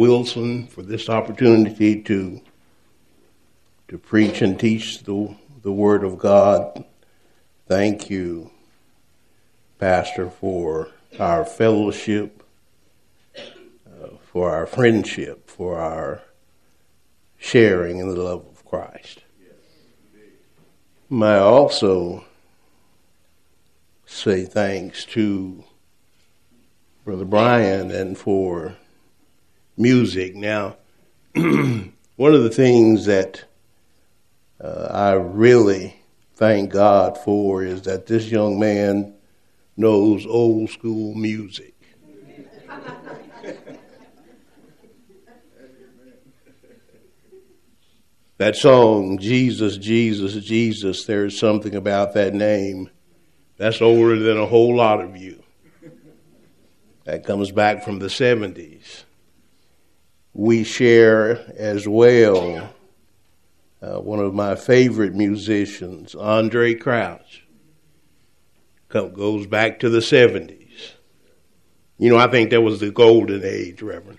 Wilson for this opportunity to to preach and teach the the Word of God. Thank you, Pastor, for our fellowship, uh, for our friendship, for our sharing in the love of Christ. May I also say thanks to Brother Brian and for music. Now, one of the things that uh, I really thank God for is that this young man knows old school music. that song, Jesus, Jesus, Jesus, there's something about that name that's older than a whole lot of you. That comes back from the 70s. We share as well uh, one of my favorite musicians, Andraé Crouch. goes back to the 70s. You know, I think that was the golden age, Reverend.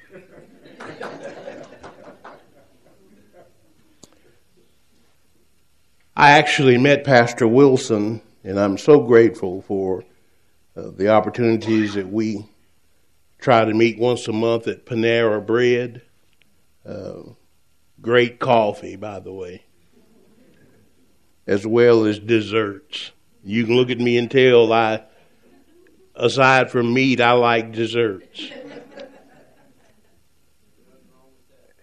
I actually met Pastor Wilson and I'm so grateful for uh, the opportunities that we try to meet once a month at Panera Bread. Uh, great coffee, by the way, as well as desserts. You can look at me and tell I, aside from meat, I like desserts.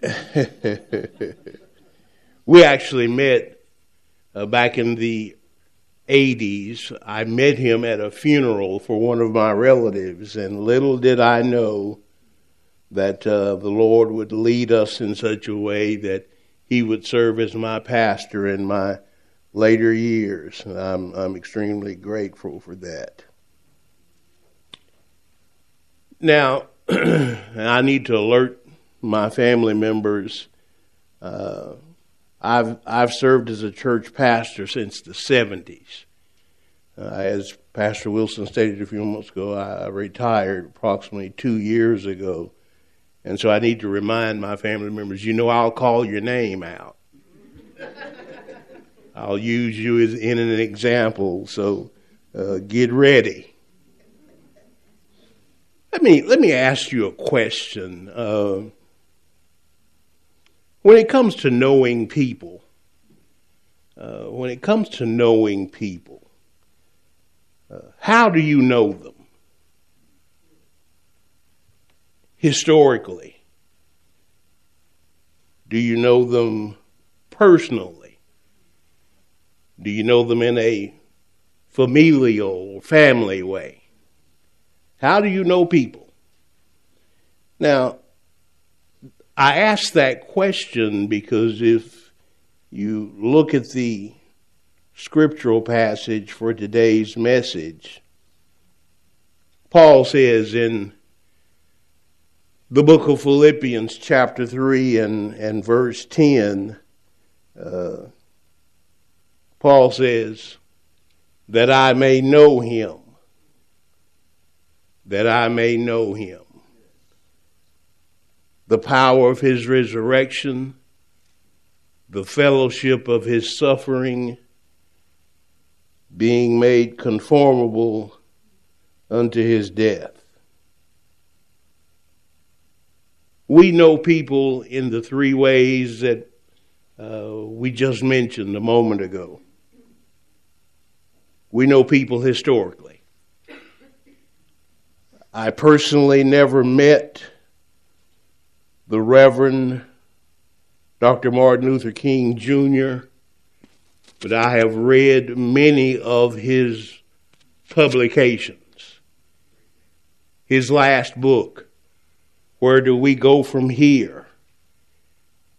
we actually met uh, back in the 80s, I met him at a funeral for one of my relatives, and little did I know that uh, the Lord would lead us in such a way that he would serve as my pastor in my later years. And I'm, I'm extremely grateful for that. Now, I need to alert my family members. Uh, I've I've served as a church pastor since the 70s. Uh, as Pastor Wilson stated a few months ago, I retired approximately two years ago, and so I need to remind my family members. You know, I'll call your name out. I'll use you as in an example. So uh, get ready. Let me let me ask you a question. Uh, when it comes to knowing people, uh, when it comes to knowing people, uh, how do you know them? Historically, do you know them personally? Do you know them in a familial family way? How do you know people? Now, I ask that question because if you look at the scriptural passage for today's message, Paul says in the book of Philippians, chapter 3 and, and verse 10, uh, Paul says, that I may know him. That I may know him the power of his resurrection, the fellowship of his suffering, being made conformable unto his death. We know people in the three ways that uh, we just mentioned a moment ago. We know people historically. I personally never met the Reverend Dr. Martin Luther King Jr., but I have read many of his publications. His last book, Where Do We Go From Here,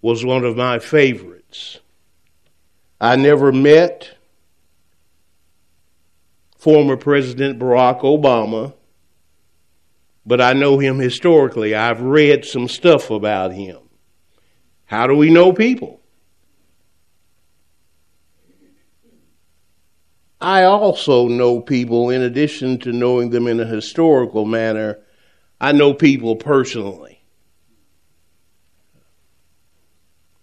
was one of my favorites. I never met former President Barack Obama but I know him historically. I've read some stuff about him. How do we know people? I also know people, in addition to knowing them in a historical manner, I know people personally.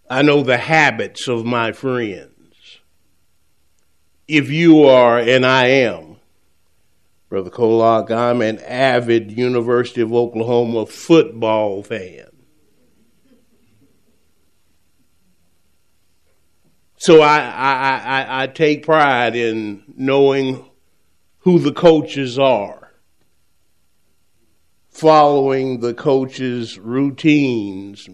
I know the habits of my friends. If you are, and I am, Brother Kolak, I'm an avid University of Oklahoma football fan. So I, I, I, I take pride in knowing who the coaches are, following the coaches' routines,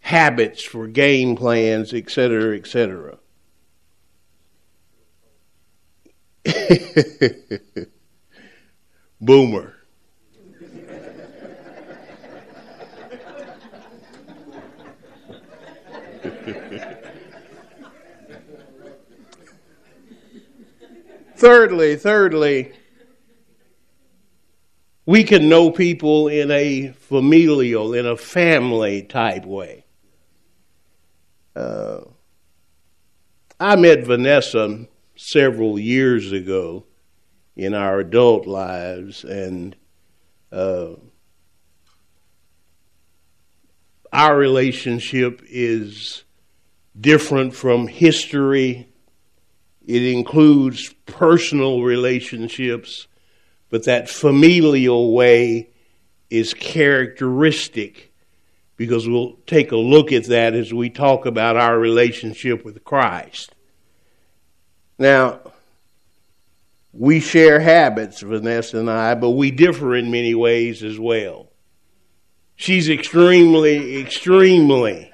habits for game plans, etc., etc. Boomer. thirdly, thirdly, we can know people in a familial, in a family type way. Uh, I met Vanessa several years ago in our adult lives, and uh, our relationship is different from history. It includes personal relationships, but that familial way is characteristic because we'll take a look at that as we talk about our relationship with Christ. Now, we share habits, Vanessa and I, but we differ in many ways as well. She's extremely, extremely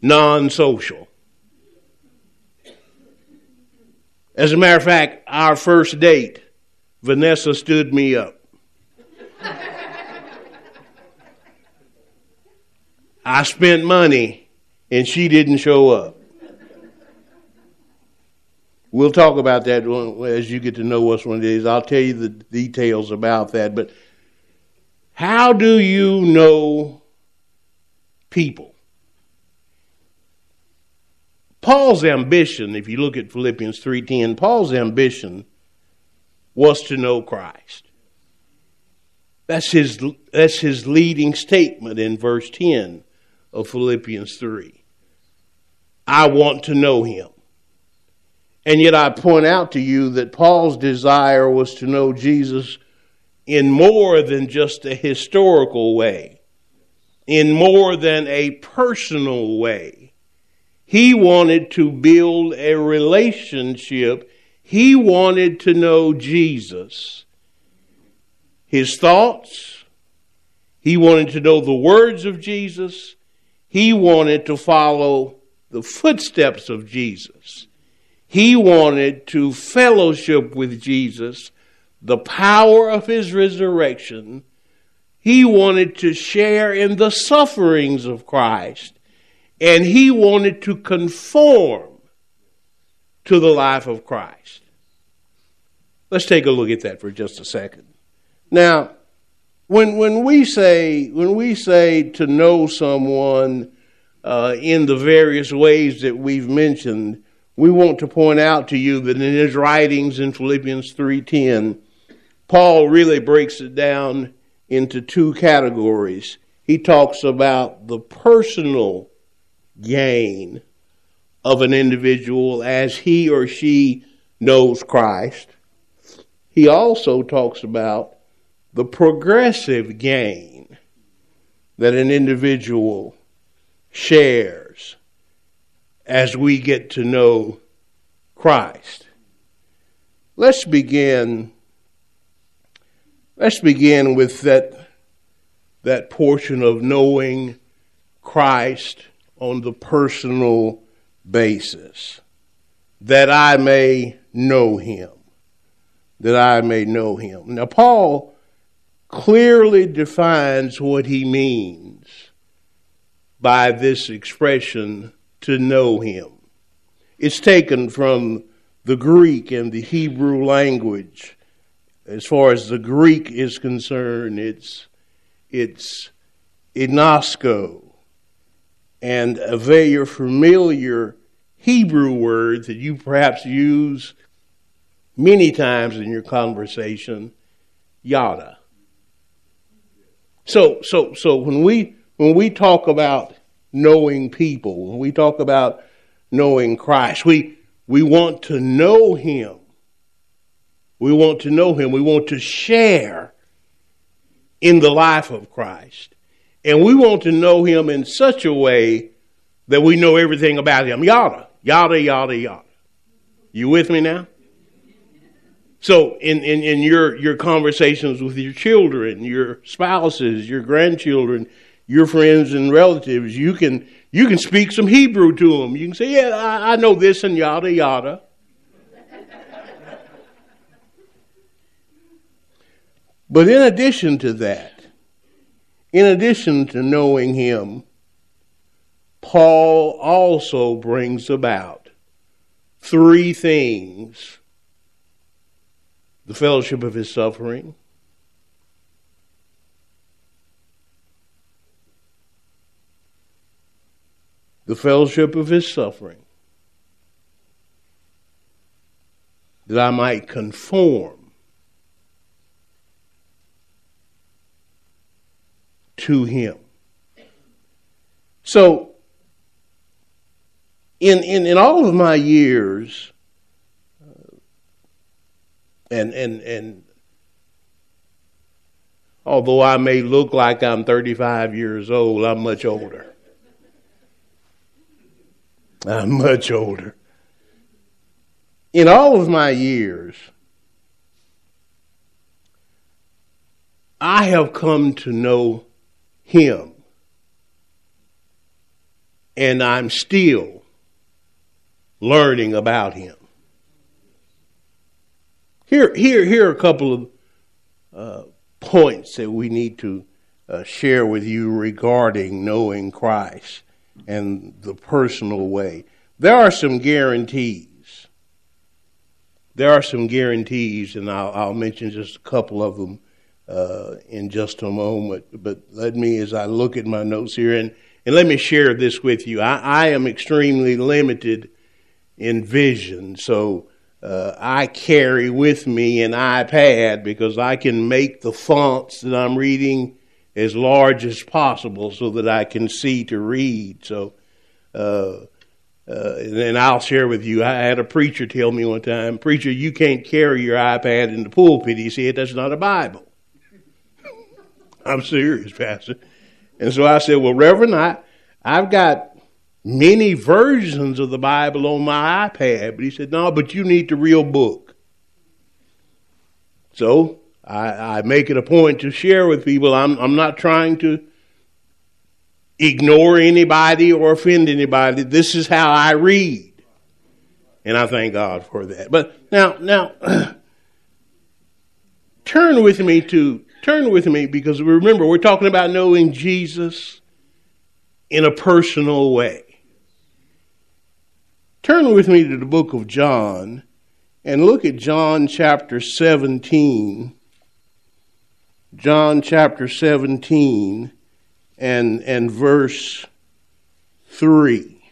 non social. As a matter of fact, our first date, Vanessa stood me up. I spent money and she didn't show up. We'll talk about that as you get to know us one of these. I'll tell you the details about that. But how do you know people? Paul's ambition, if you look at Philippians 3:10, Paul's ambition was to know Christ. That's his, that's his leading statement in verse 10 of Philippians 3. I want to know him. And yet I point out to you that Paul's desire was to know Jesus in more than just a historical way, in more than a personal way. He wanted to build a relationship. He wanted to know Jesus, his thoughts. He wanted to know the words of Jesus. He wanted to follow the footsteps of Jesus. He wanted to fellowship with Jesus, the power of his resurrection. He wanted to share in the sufferings of Christ. And he wanted to conform to the life of Christ. Let's take a look at that for just a second. Now, when, when we say when we say to know someone uh, in the various ways that we've mentioned, we want to point out to you that in his writings in Philippians 3:10, Paul really breaks it down into two categories. He talks about the personal gain of an individual as he or she knows Christ. He also talks about the progressive gain that an individual shares as we get to know Christ. Let's begin let's begin with that that portion of knowing Christ on the personal basis that I may know him that I may know him. Now Paul clearly defines what he means by this expression to know him. It's taken from the Greek and the Hebrew language. As far as the Greek is concerned, it's it's ginosko and a very familiar Hebrew word that you perhaps use many times in your conversation, yada. So so so when we when we talk about knowing people, when we talk about knowing Christ, we, we want to know Him. We want to know Him. We want to share in the life of Christ. And we want to know Him in such a way that we know everything about Him. Yada, yada, yada, yada. You with me now? So in, in, in your, your conversations with your children, your spouses, your grandchildren, your friends and relatives, you can you can speak some Hebrew to them. You can say, "Yeah, I, I know this and yada yada." but in addition to that, in addition to knowing Him, Paul also brings about three things the fellowship of his suffering, the fellowship of his suffering, that I might conform to him. So, in, in, in all of my years, and and and although I may look like I'm 35 years old, I'm much older. I'm much older. In all of my years, I have come to know him. And I'm still learning about him. Here, here, here are a couple of uh, points that we need to uh, share with you regarding knowing Christ and the personal way. There are some guarantees. There are some guarantees, and I'll, I'll mention just a couple of them uh, in just a moment. But let me, as I look at my notes here, and, and let me share this with you. I, I am extremely limited in vision, so uh, I carry with me an iPad because I can make the fonts that I'm reading as large as possible so that I can see to read. So, uh, uh, and I'll share with you. I had a preacher tell me one time, "Preacher, you can't carry your iPad in the pulpit." He said, "That's not a Bible." I'm serious, Pastor. And so I said, "Well, Reverend, I, I've got many versions of the Bible on my iPad. But he said, No, but you need the real book. So I, I make it a point to share with people. I'm, I'm not trying to ignore anybody or offend anybody. This is how I read. And I thank God for that. But now, now, turn with me to, turn with me because remember, we're talking about knowing Jesus in a personal way. Turn with me to the book of John and look at John chapter 17. John chapter 17 and, and verse 3.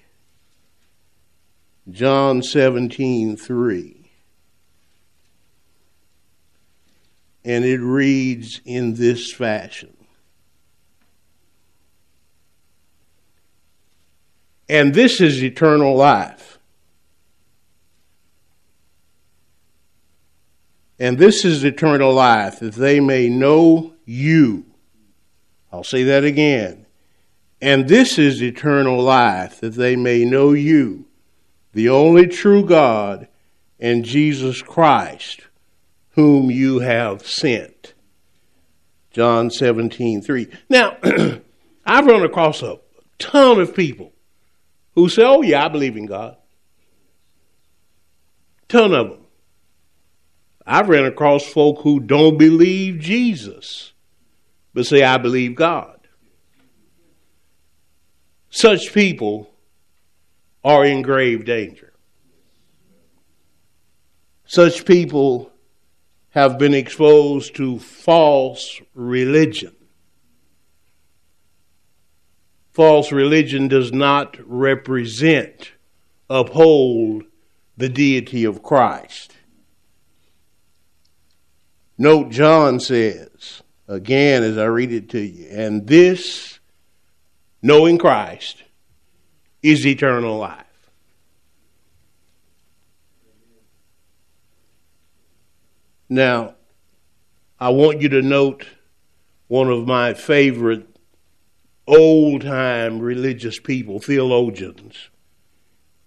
John 17, 3. And it reads in this fashion. And this is eternal life And this is eternal life, that they may know you. I'll say that again. And this is eternal life, that they may know you, the only true God, and Jesus Christ, whom you have sent. John 17, 3. Now, I've run across a ton of people who say, Oh, yeah, I believe in God. Ton of them. I've ran across folk who don't believe Jesus, but say, I believe God. Such people are in grave danger. Such people have been exposed to false religion. False religion does not represent, uphold the deity of Christ. Note John says, again as I read it to you, and this, knowing Christ, is eternal life. Now, I want you to note one of my favorite old time religious people, theologians,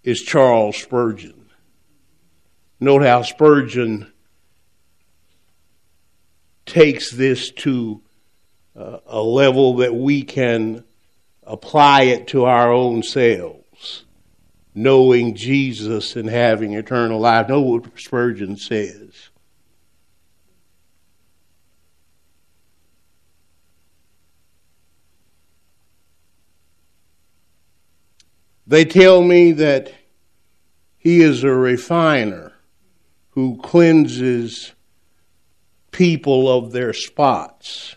is Charles Spurgeon. Note how Spurgeon takes this to uh, a level that we can apply it to our own selves, knowing Jesus and having eternal life. Know what Spurgeon says. They tell me that he is a refiner who cleanses people of their spots.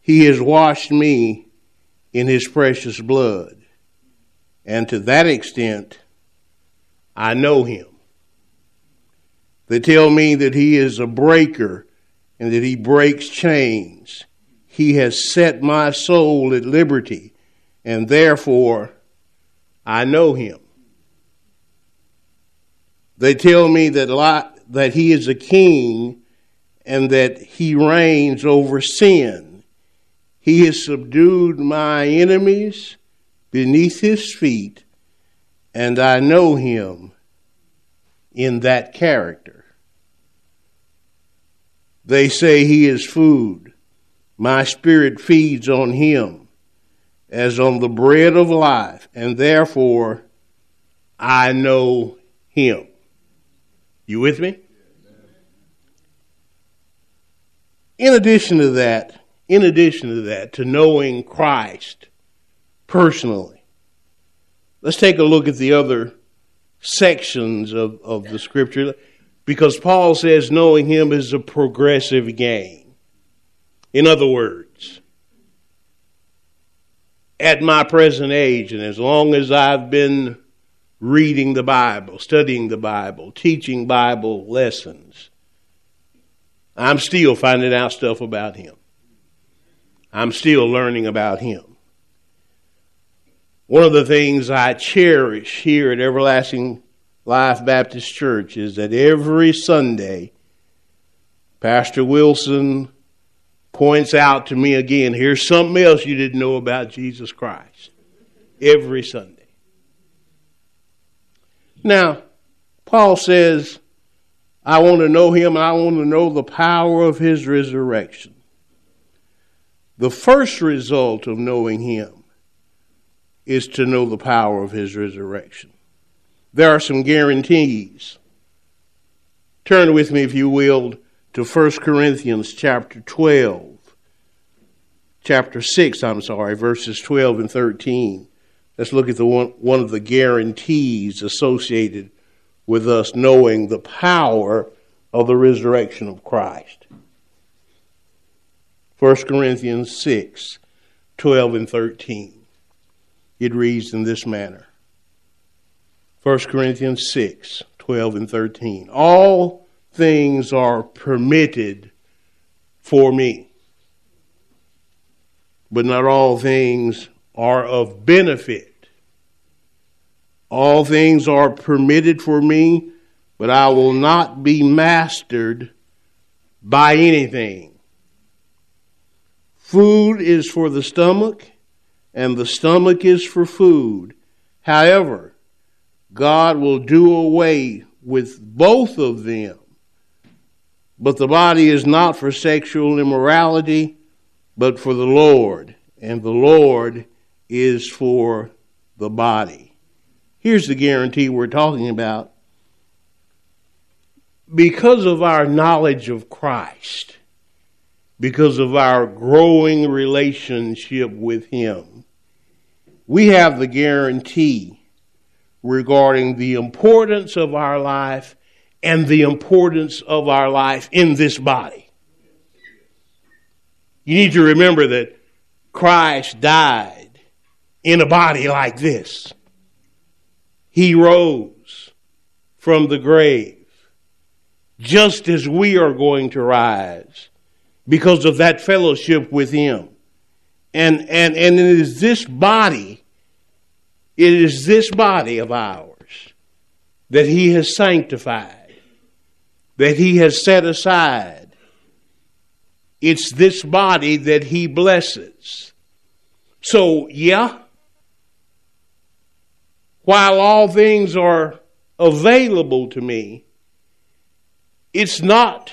He has washed me in his precious blood. And to that extent, I know him. They tell me that he is a breaker and that he breaks chains. He has set my soul at liberty, and therefore I know him. They tell me that that he is a king and that he reigns over sin. He has subdued my enemies beneath his feet, and I know him in that character. They say he is food. My spirit feeds on him as on the bread of life, and therefore I know him. You with me? In addition to that, in addition to that, to knowing Christ personally, let's take a look at the other sections of, of the scripture because Paul says knowing him is a progressive gain. In other words, at my present age, and as long as I've been reading the Bible, studying the Bible, teaching Bible lessons. I'm still finding out stuff about him. I'm still learning about him. One of the things I cherish here at Everlasting Life Baptist Church is that every Sunday, Pastor Wilson points out to me again here's something else you didn't know about Jesus Christ. Every Sunday. Now, Paul says, I want to know him and I want to know the power of his resurrection. The first result of knowing him is to know the power of his resurrection. There are some guarantees. Turn with me, if you will, to 1 Corinthians chapter 12. Chapter 6, I'm sorry, verses 12 and 13. Let's look at the one, one of the guarantees associated with us knowing the power of the resurrection of Christ. 1 Corinthians 6 12 and 13. It reads in this manner 1 Corinthians 6 12 and 13. All things are permitted for me, but not all things are of benefit. All things are permitted for me, but I will not be mastered by anything. Food is for the stomach, and the stomach is for food. However, God will do away with both of them. But the body is not for sexual immorality, but for the Lord, and the Lord is for the body. Here's the guarantee we're talking about. Because of our knowledge of Christ, because of our growing relationship with Him, we have the guarantee regarding the importance of our life and the importance of our life in this body. You need to remember that Christ died in a body like this. He rose from the grave just as we are going to rise because of that fellowship with Him. And, and, and it is this body It is this body of ours that He has sanctified, that He has set aside. It's this body that He blesses. So, yeah, while all things are available to me, it's not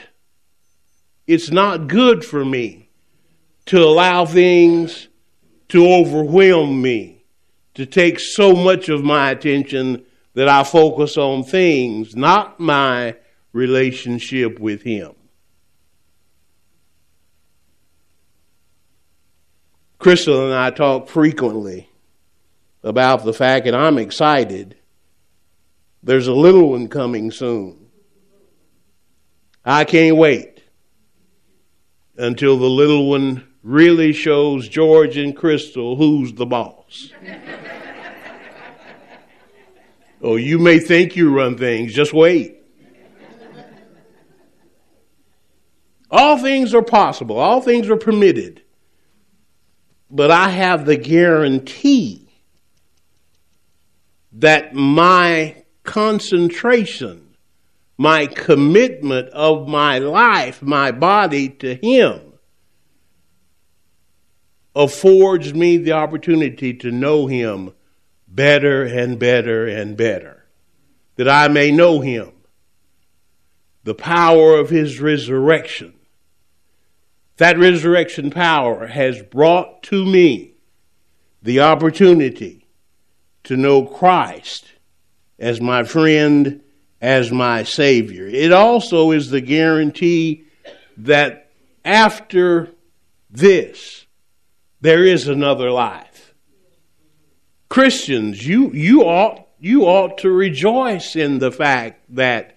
it's not good for me to allow things to overwhelm me, to take so much of my attention that I focus on things, not my relationship with Him. Crystal and I talk frequently about the fact that I'm excited. There's a little one coming soon. I can't wait until the little one really shows George and Crystal who's the boss. oh, you may think you run things, just wait. All things are possible, all things are permitted. But I have the guarantee that my concentration my commitment of my life, my body to Him, affords me the opportunity to know Him better and better and better, that I may know Him, the power of His resurrection. That resurrection power has brought to me the opportunity to know Christ as my friend as my Savior. It also is the guarantee that after this, there is another life. Christians, you, you, ought, you ought to rejoice in the fact that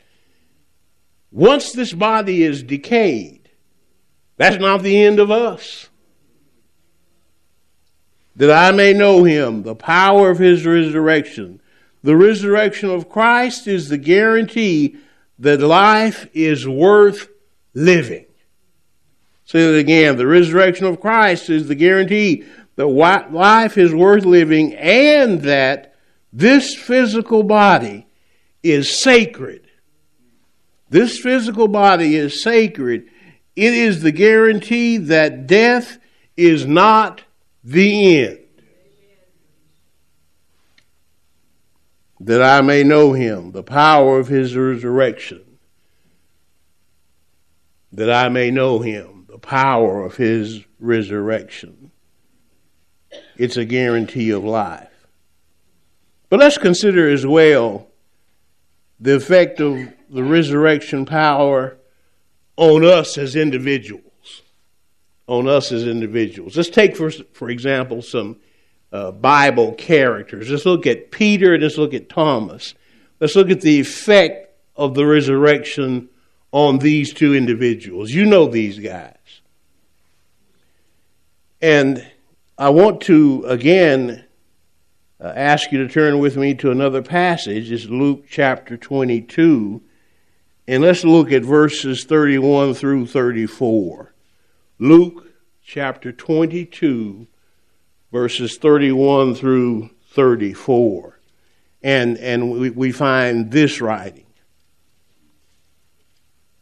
once this body is decayed, that's not the end of us. That I may know him, the power of his resurrection, the resurrection of Christ is the guarantee that life is worth living. Say it again. The resurrection of Christ is the guarantee that life is worth living and that this physical body is sacred. This physical body is sacred. It is the guarantee that death is not the end. that I may know him, the power of his resurrection, that I may know him, the power of his resurrection. It's a guarantee of life. But let's consider as well the effect of the resurrection power on us as individuals. On us as individuals. Let's take, for, for example, some uh, Bible characters. Let's look at Peter and let's look at Thomas. Let's look at the effect of the resurrection on these two individuals. You know these guys. And I want to again uh, ask you to turn with me to another passage. It's Luke chapter 22. And let's look at verses 31 through 34. Luke chapter 22 verses 31 through 34. And, and we, we find this writing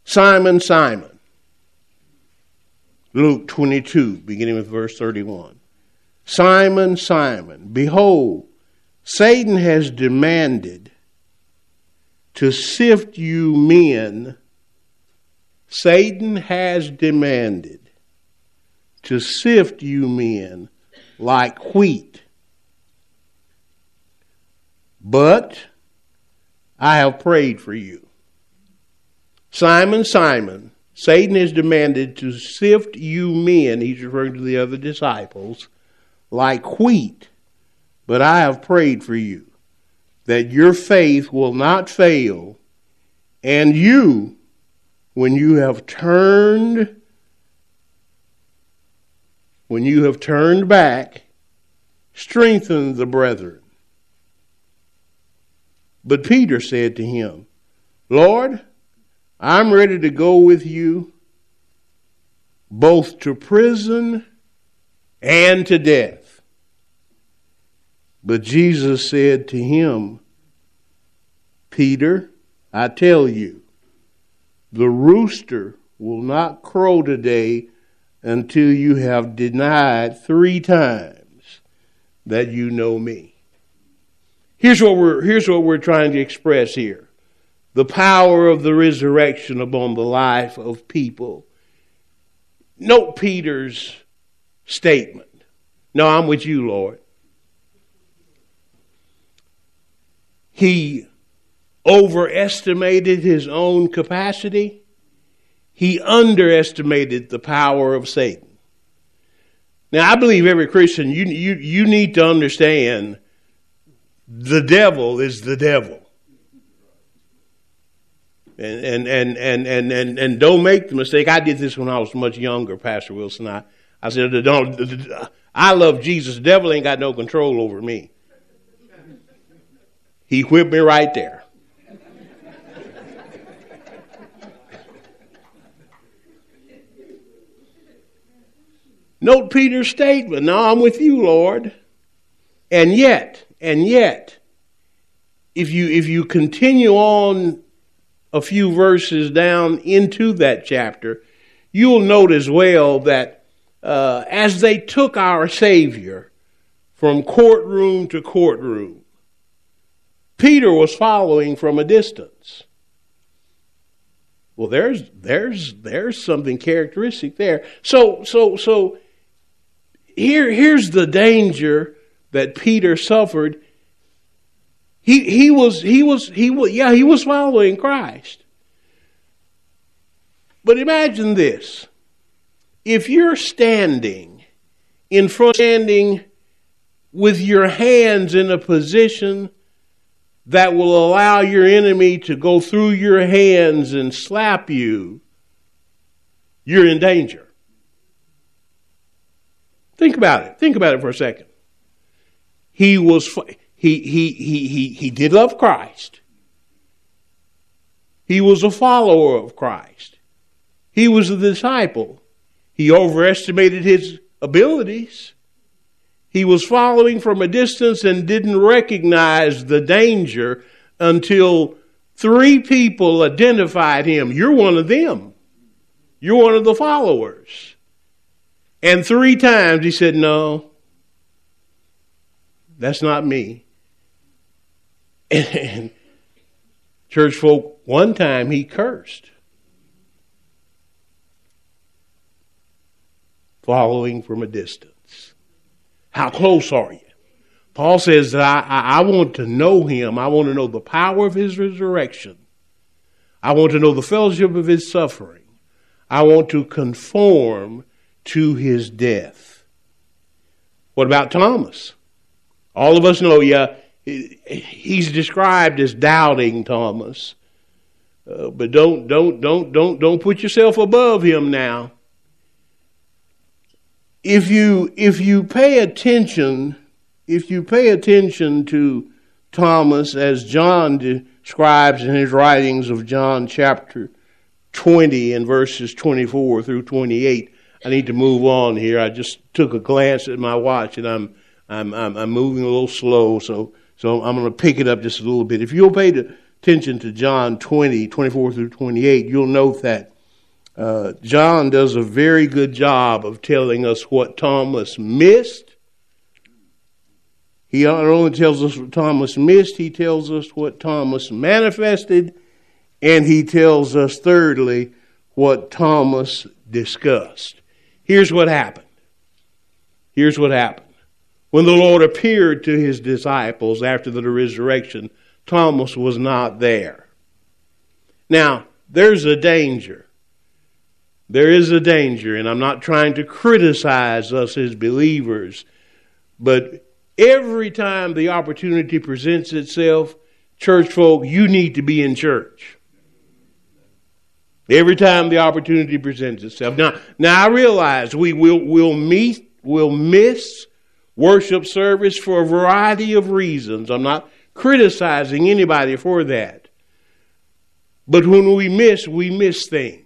Simon, Simon. Luke 22, beginning with verse 31. Simon, Simon, behold, Satan has demanded to sift you men. Satan has demanded to sift you men like wheat. But I have prayed for you. Simon, Simon, Satan has demanded to sift you men, he's referring to the other disciples, like wheat. But I have prayed for you that your faith will not fail, and you, when you have turned when you have turned back, strengthen the brethren. But Peter said to him, Lord, I'm ready to go with you both to prison and to death. But Jesus said to him, Peter, I tell you, the rooster will not crow today until you have denied three times that you know me. Here's what we're, here's what we're trying to express here the power of the resurrection upon the life of people. Note Peter's statement. No, I'm with you, Lord. He overestimated his own capacity. He underestimated the power of Satan. Now, I believe every Christian, you, you, you need to understand the devil is the devil. And, and, and, and, and, and, and don't make the mistake. I did this when I was much younger, Pastor Wilson. I, I said, don't, I love Jesus. The devil ain't got no control over me. He whipped me right there. Note Peter's statement. Now I'm with you, Lord. And yet, and yet, if you if you continue on a few verses down into that chapter, you'll note as well that uh, as they took our Savior from courtroom to courtroom, Peter was following from a distance. Well, there's there's there's something characteristic there. So so so here here's the danger that Peter suffered he, he was, he was, he was, yeah, he was following Christ. But imagine this. If you're standing in front, standing with your hands in a position that will allow your enemy to go through your hands and slap you, you're in danger. Think about it. Think about it for a second. He was he, he, he, he, he did love Christ. He was a follower of Christ. He was a disciple. He overestimated his abilities. He was following from a distance and didn't recognize the danger until three people identified him. You're one of them. You're one of the followers. And three times he said, No, that's not me. And church folk, one time he cursed. Following from a distance. How close are you? Paul says that I, I, I want to know him. I want to know the power of his resurrection. I want to know the fellowship of his suffering. I want to conform to his death. What about Thomas? All of us know, yeah, he's described as doubting Thomas. Uh, but don't don't don't don't don't put yourself above him now. If you if you pay attention, if you pay attention to Thomas as John describes in his writings of John chapter 20 and verses 24 through 28. I need to move on here. I just took a glance at my watch and I'm I'm I'm, I'm moving a little slow, so so I'm going to pick it up just a little bit. If you'll pay attention to John 20, 24 through 28, you'll note that uh, John does a very good job of telling us what Thomas missed. He not only tells us what Thomas missed, he tells us what Thomas manifested, and he tells us, thirdly, what Thomas discussed. Here's what happened. Here's what happened. When the Lord appeared to his disciples after the resurrection, Thomas was not there. Now, there's a danger. There is a danger, and I'm not trying to criticize us as believers, but every time the opportunity presents itself, church folk, you need to be in church. Every time the opportunity presents itself. Now, now I realize we will will meet, will miss worship service for a variety of reasons. I'm not criticizing anybody for that. But when we miss, we miss things.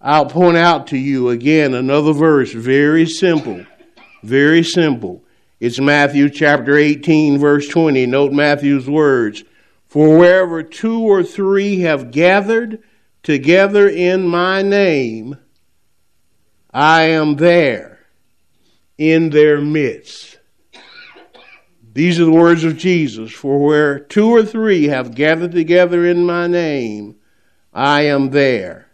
I'll point out to you again another verse, very simple, very simple. It's Matthew chapter 18, verse 20. Note Matthew's words. For wherever two or three have gathered together in my name, I am there in their midst. These are the words of Jesus. For where two or three have gathered together in my name, I am there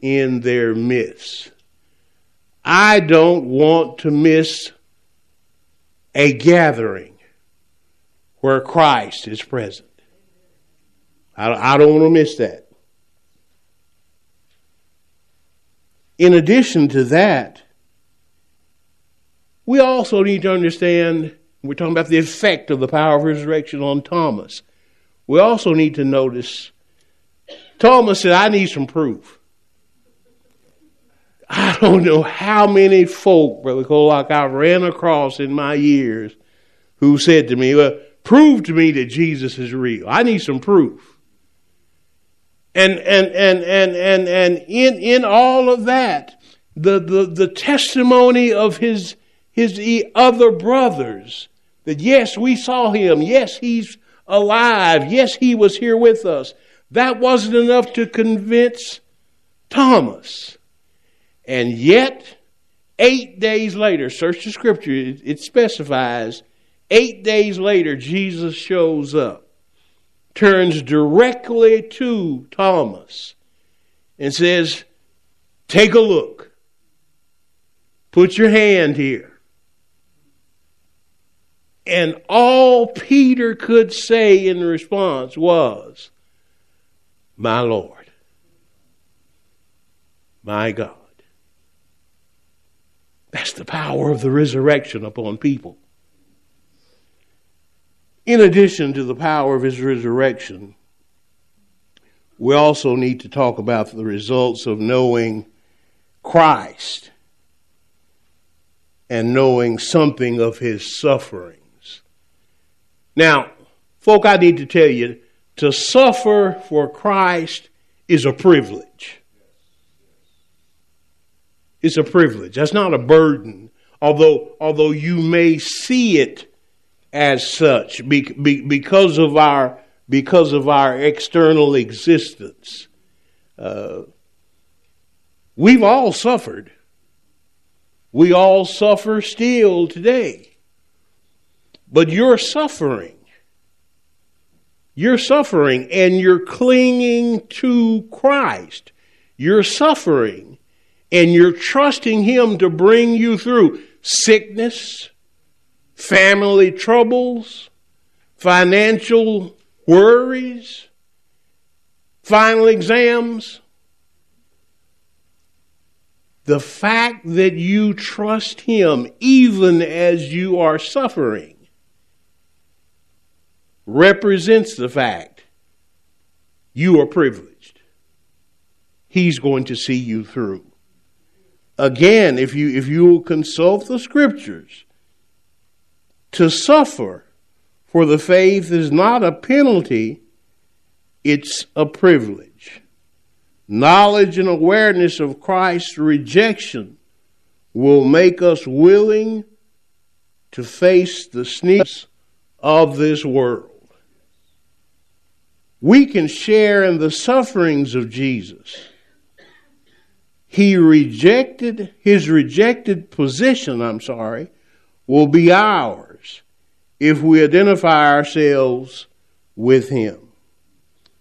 in their midst. I don't want to miss a gathering where Christ is present. I, don't want to miss that. In addition to that, we also need to understand we're talking about the effect of the power of resurrection on Thomas. We also need to notice Thomas said, I need some proof. I don't know how many folk, Brother Colac, I ran across in my years who said to me, Well, prove to me that Jesus is real. I need some proof. And and and and and and in in all of that, the the, the testimony of his his other brothers that yes, we saw him, yes, he's alive, yes, he was here with us. That wasn't enough to convince Thomas. And yet, eight days later, search the scripture, it, it specifies, eight days later, Jesus shows up, turns directly to Thomas, and says, Take a look. Put your hand here. And all Peter could say in response was, My Lord, my God. That's the power of the resurrection upon people. In addition to the power of his resurrection, we also need to talk about the results of knowing Christ and knowing something of his sufferings. Now, folk, I need to tell you to suffer for Christ is a privilege. It's a privilege. That's not a burden, although, although you may see it as such be, be, because, of our, because of our external existence. Uh, we've all suffered. We all suffer still today. But you're suffering. You're suffering and you're clinging to Christ. You're suffering and you're trusting Him to bring you through sickness, family troubles, financial worries, final exams. The fact that you trust Him even as you are suffering represents the fact you are privileged. He's going to see you through. Again, if you if you will consult the scriptures, to suffer for the faith is not a penalty, it's a privilege. Knowledge and awareness of Christ's rejection will make us willing to face the sneaks of this world. We can share in the sufferings of Jesus he rejected, his rejected position, I'm sorry, will be ours if we identify ourselves with him.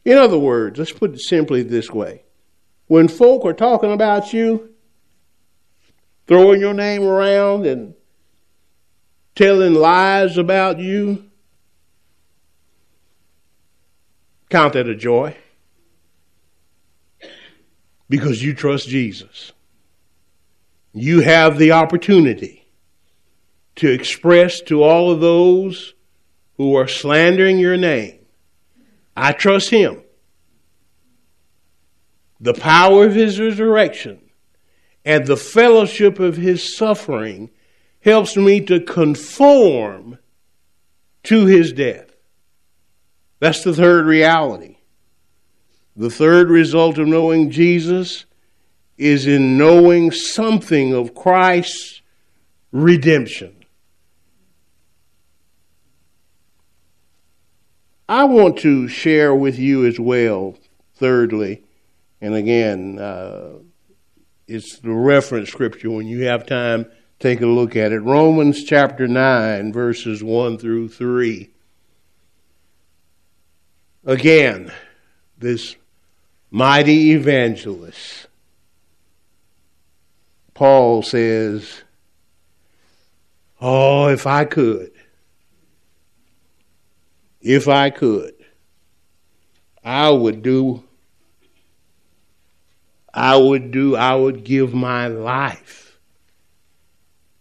In other words, let's put it simply this way. When folk are talking about you, throwing your name around and telling lies about you, count that a joy because you trust Jesus. You have the opportunity to express to all of those who are slandering your name, I trust Him. The power of His resurrection and the fellowship of His suffering helps me to conform to His death. That's the third reality. The third result of knowing Jesus is in knowing something of Christ's redemption. I want to share with you as well, thirdly, and again, uh, it's the reference scripture. When you have time, take a look at it. Romans chapter 9, verses 1 through 3. Again, this mighty evangelist, Paul says, Oh, if I could, if I could, I would do, I would do, I would give my life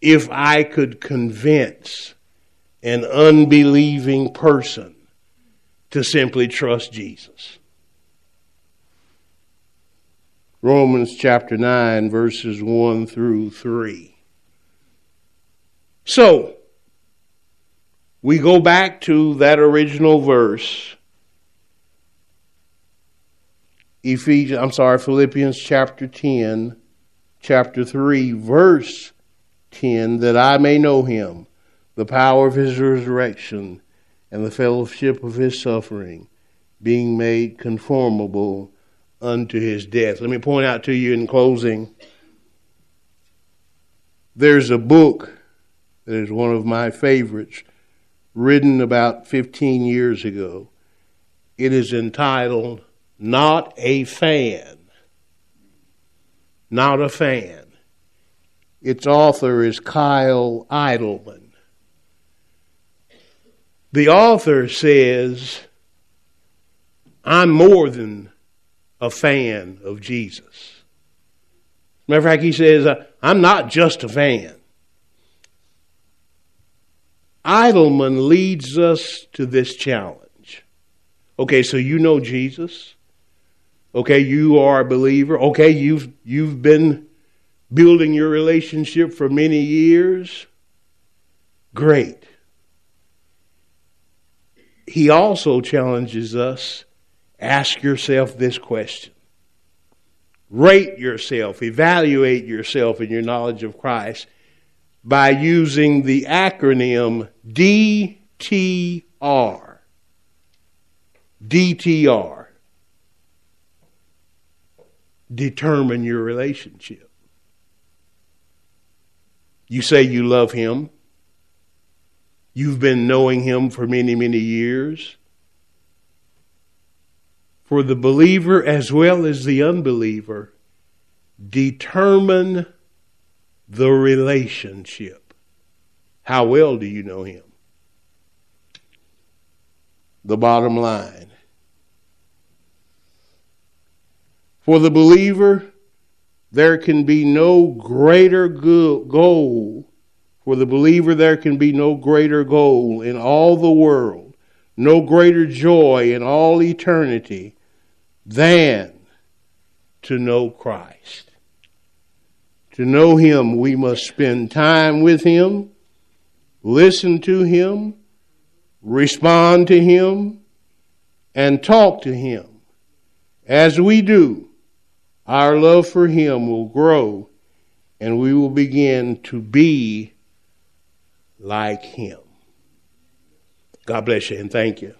if I could convince an unbelieving person to simply trust Jesus. Romans chapter 9, verses 1 through 3. So, we go back to that original verse. Ephesians, I'm sorry, Philippians chapter 10, chapter 3, verse 10, that I may know him, the power of his resurrection, and the fellowship of his suffering, being made conformable unto his death. Let me point out to you in closing there's a book that is one of my favorites written about 15 years ago. It is entitled Not a Fan. Not a Fan. Its author is Kyle Idleman. The author says, I'm more than a fan of Jesus. Matter of fact, he says, I'm not just a fan. Idleman leads us to this challenge. Okay, so you know Jesus. Okay, you are a believer. Okay, you've you've been building your relationship for many years. Great. He also challenges us ask yourself this question. Rate yourself, evaluate yourself in your knowledge of Christ by using the acronym DTR. DTR. Determine your relationship. You say you love Him. You've been knowing Him for many, many years. For the believer as well as the unbeliever, determine the relationship. How well do you know him? The bottom line. For the believer, there can be no greater goal. For the believer, there can be no greater goal in all the world, no greater joy in all eternity than to know Christ. To know Him, we must spend time with Him, listen to Him, respond to Him, and talk to Him. As we do, our love for Him will grow and we will begin to be like Him. God bless you and thank you.